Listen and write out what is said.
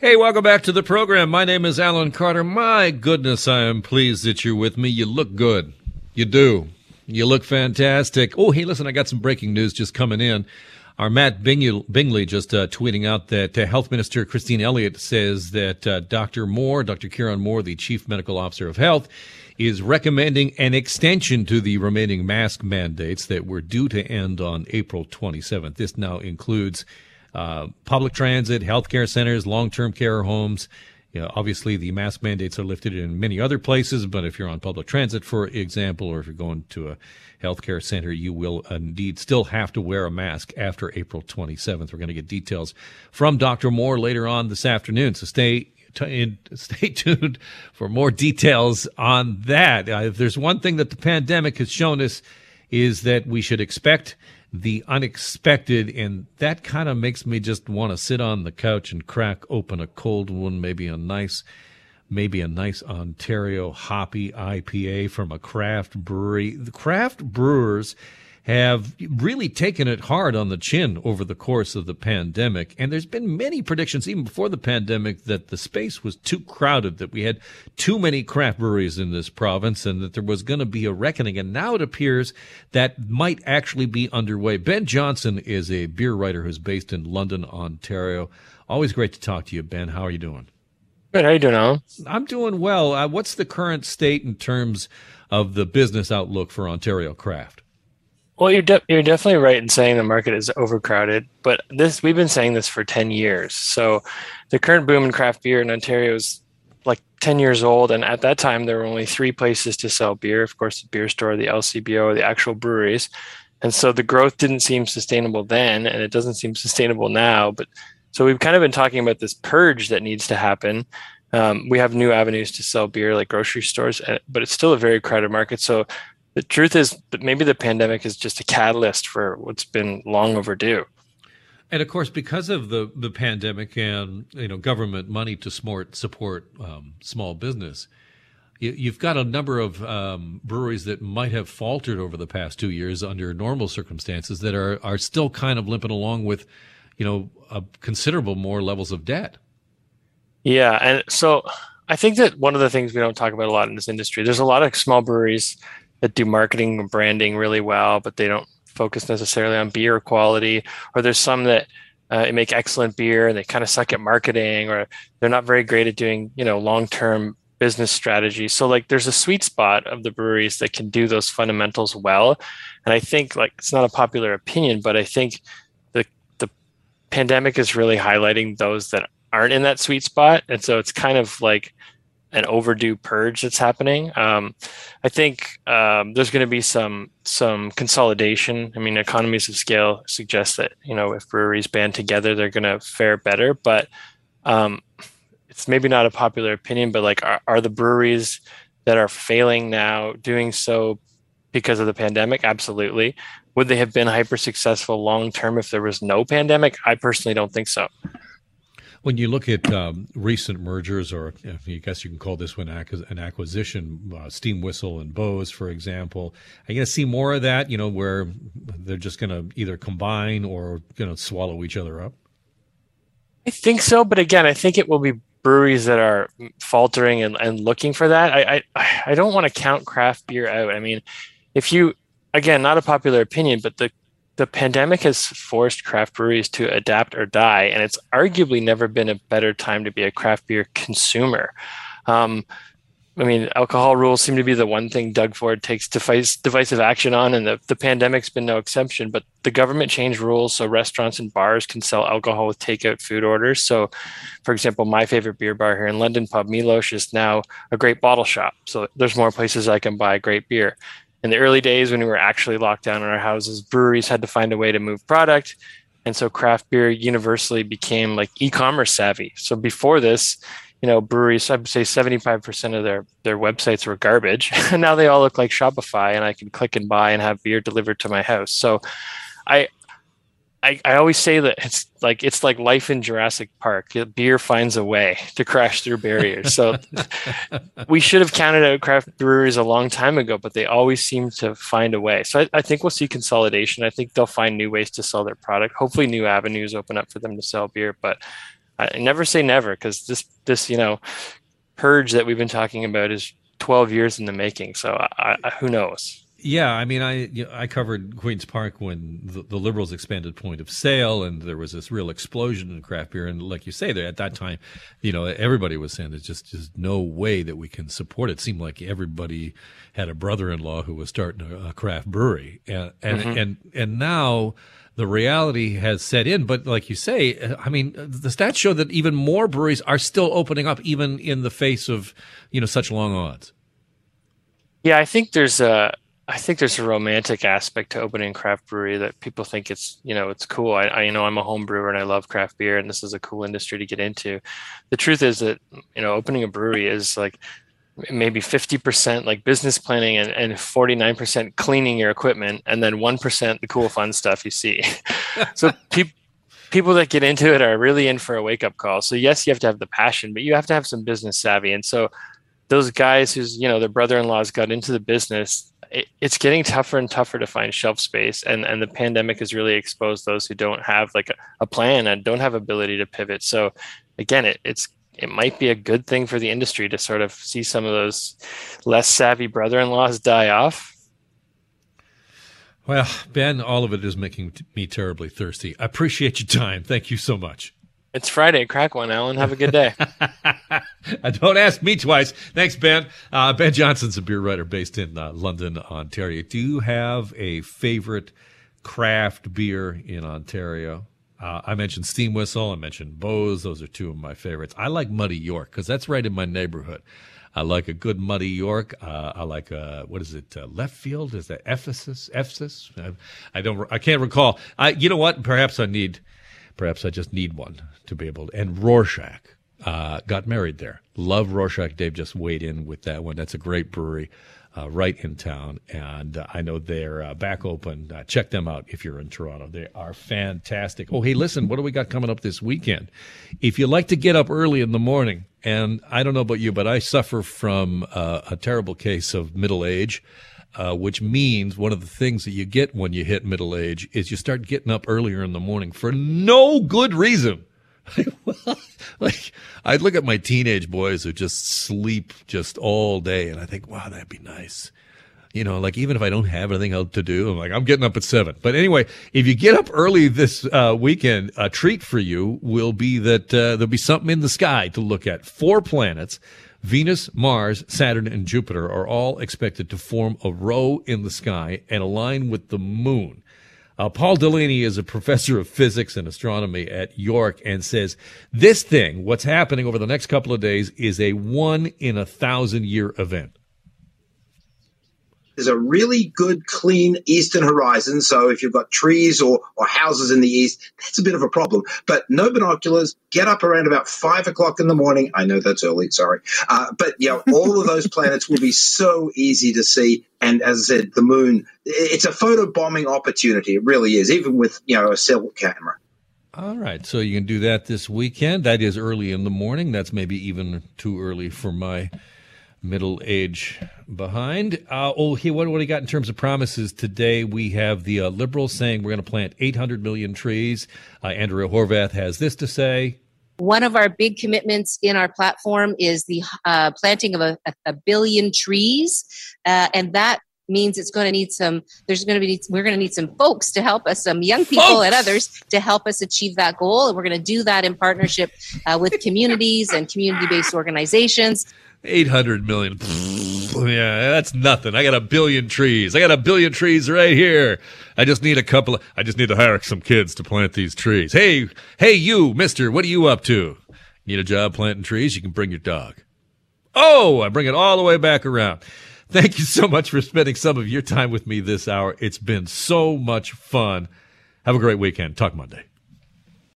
Hey, welcome back to the program. My name is Alan Carter. My goodness, I am pleased that you're with me. You look good. You do. You look fantastic. Oh, hey, listen, I got some breaking news just coming in. Our Matt Bingley just uh, tweeting out that uh, Health Minister Christine Elliott says that uh, Dr. Moore, Dr. Kieran Moore, the Chief Medical Officer of Health, is recommending an extension to the remaining mask mandates that were due to end on April 27th. This now includes uh, public transit, healthcare centers, long-term care homes. You know, obviously, the mask mandates are lifted in many other places, but if you're on public transit, for example, or if you're going to a healthcare center, you will indeed still have to wear a mask after April 27th. We're going to get details from Dr. Moore later on this afternoon, so stay stay tuned for more details on that. Uh, if there's one thing that the pandemic has shown us, is that we should expect the unexpected, and that kind of makes me just want to sit on the couch and crack open a cold one, maybe a nice, maybe a nice Ontario hoppy IPA from a craft brewery. The craft brewers have really taken it hard on the chin over the course of the pandemic. And there's been many predictions, even before the pandemic, that the space was too crowded, that we had too many craft breweries in this province, and that there was going to be a reckoning. And now it appears that might actually be underway. Ben Johnson is a beer writer who's based in London, Ontario. Always great to talk to you, Ben. How are you doing? Good. How you doing, Alan? I'm doing well. Uh, what's the current state in terms of the business outlook for Ontario craft? Well, you're de- you're definitely right in saying the market is overcrowded, but this we've been saying this for ten years. So, the current boom in craft beer in Ontario is like ten years old, and at that time there were only three places to sell beer. Of course, the beer store, the LCBO, the actual breweries, and so the growth didn't seem sustainable then, and it doesn't seem sustainable now. But so we've kind of been talking about this purge that needs to happen. Um, we have new avenues to sell beer like grocery stores, eh, but it's still a very crowded market. So the truth is that maybe the pandemic is just a catalyst for what's been long overdue. And of course, because of the, the pandemic and you know government money to support support um, small business, you, have got a number of um, breweries that might have faltered over the past two years under normal circumstances that are are still kind of limping along with, you know, a considerable more levels of debt. Yeah, and so I think that one of the things we don't talk about a lot in this industry, there's a lot of small breweries that do marketing and branding really well, but they don't focus necessarily on beer quality. Or there's some that uh, make excellent beer and they kind of suck at marketing, or they're not very great at doing you know long term business strategy. So like there's a sweet spot of the breweries that can do those fundamentals well. And I think like it's not a popular opinion, but I think the the pandemic is really highlighting those that aren't in that sweet spot. And so it's kind of like an overdue purge that's happening. Um, I think um, there's going to be some some consolidation. I mean, economies of scale suggest that you know if breweries band together, they're going to fare better. But um, it's maybe not a popular opinion, but like, are, are the breweries that are failing now doing so because of the pandemic? Absolutely. Would they have been hyper successful long term if there was no pandemic? I personally don't think so. When you look at um, recent mergers, or I guess you can call this one an acquisition, uh, Steam Whistle and Bose, for example, are you going to see more of that? You know, where they're just going to either combine or to swallow each other up. I think so, but again, I think it will be breweries that are faltering and, and looking for that. I, I I don't want to count craft beer out. I mean, if you again, not a popular opinion, but the the pandemic has forced craft breweries to adapt or die, and it's arguably never been a better time to be a craft beer consumer. Um, I mean, alcohol rules seem to be the one thing Doug Ford takes device, divisive action on, and the, the pandemic's been no exception. But the government changed rules so restaurants and bars can sell alcohol with takeout food orders. So, for example, my favorite beer bar here in London, Pub Milosh, is now a great bottle shop. So there's more places I can buy great beer in the early days when we were actually locked down in our houses, breweries had to find a way to move product. And so craft beer universally became like e-commerce savvy. So before this, you know, breweries, I would say 75% of their, their websites were garbage. And now they all look like Shopify and I can click and buy and have beer delivered to my house. So I, I, I always say that it's like it's like life in Jurassic Park. Beer finds a way to crash through barriers. So we should have counted out craft breweries a long time ago, but they always seem to find a way. So I, I, think we'll see consolidation. I think they'll find new ways to sell their product. Hopefully, new avenues open up for them to sell beer. But I never say never because this this you know purge that we've been talking about is 12 years in the making. So I, I, who knows? Yeah, I mean, I you know, I covered Queens Park when the, the, Liberals expanded point of sale, and there was this real explosion in craft beer. And like you say, there at that time, you know, everybody was saying there's just just no way that we can support it. it seemed like everybody had a brother-in-law who was starting a, a craft brewery, and and, mm-hmm. and and now the reality has set in. But like you say, I mean, the stats show that even more breweries are still opening up, even in the face of you know such long odds. Yeah, I think there's a I think there's a romantic aspect to opening craft brewery that people think it's you know it's cool. I, I you know I'm a home brewer and I love craft beer and this is a cool industry to get into. The truth is that you know opening a brewery is like maybe 50% like business planning and, and 49% cleaning your equipment and then 1% the cool fun stuff you see. so people people that get into it are really in for a wake up call. So yes, you have to have the passion, but you have to have some business savvy. And so those guys whose you know their brother-in-laws got into the business it, it's getting tougher and tougher to find shelf space and and the pandemic has really exposed those who don't have like a, a plan and don't have ability to pivot. So again it, it's it might be a good thing for the industry to sort of see some of those less savvy brother-in-laws die off. Well ben all of it is making me terribly thirsty. I appreciate your time. Thank you so much it's Friday. Crack one, Alan. Have a good day. Don't ask me twice. Thanks, Ben. Uh, ben Johnson's a beer writer based in uh, London, Ontario. Do you have a favorite craft beer in Ontario? Uh, I mentioned Steam Whistle. I mentioned Bose. Those are two of my favorites. I like Muddy York because that's right in my neighborhood. I like a good Muddy York. Uh, I like a, what is it? Uh, left field? Is that Ephesus? Ephesus? I, I, don't. I can't recall. I. You know what? Perhaps I need. Perhaps I just need one to be able to. And Rorschach uh, got married there. Love Rorschach. Dave just weighed in with that one. That's a great brewery. Uh, right in town, and uh, I know they're uh, back open. Uh, check them out if you're in Toronto. They are fantastic. Oh, hey, listen, what do we got coming up this weekend? If you like to get up early in the morning, and I don't know about you, but I suffer from uh, a terrible case of middle age. Uh, which means one of the things that you get when you hit middle age is you start getting up earlier in the morning for no good reason. like I'd look at my teenage boys who just sleep just all day, and I think, wow, that'd be nice. You know, like even if I don't have anything else to do, I'm like, I'm getting up at seven. But anyway, if you get up early this uh, weekend, a treat for you will be that uh, there'll be something in the sky to look at. Four planets. Venus, Mars, Saturn, and Jupiter are all expected to form a row in the sky and align with the moon. Uh, Paul Delaney is a professor of physics and astronomy at York and says this thing, what's happening over the next couple of days, is a one in a thousand year event. There's a really good, clean eastern horizon. So if you've got trees or, or houses in the east, that's a bit of a problem. But no binoculars. Get up around about five o'clock in the morning. I know that's early. Sorry, uh, but you know all of those planets will be so easy to see. And as I said, the moon, it's a photo bombing opportunity. It really is, even with you know a cell camera. All right, so you can do that this weekend. That is early in the morning. That's maybe even too early for my middle age behind. Uh, oh, here, what, what do we got in terms of promises today? We have the uh, Liberals saying we're going to plant 800 million trees. Uh, Andrea Horwath has this to say. One of our big commitments in our platform is the uh, planting of a, a, billion trees, uh, and that means it's going to need some there's going to be we're going to need some folks to help us some young people folks. and others to help us achieve that goal and we're going to do that in partnership uh, with communities and community-based organizations 800 million. yeah, that's nothing. I got a billion trees. I got a billion trees right here. I just need a couple of, I just need to hire some kids to plant these trees. Hey, hey, you, mister, what are you up to? Need a job planting trees? You can bring your dog. Oh, I bring it all the way back around. Thank you so much for spending some of your time with me this hour. It's been so much fun. Have a great weekend. Talk Monday.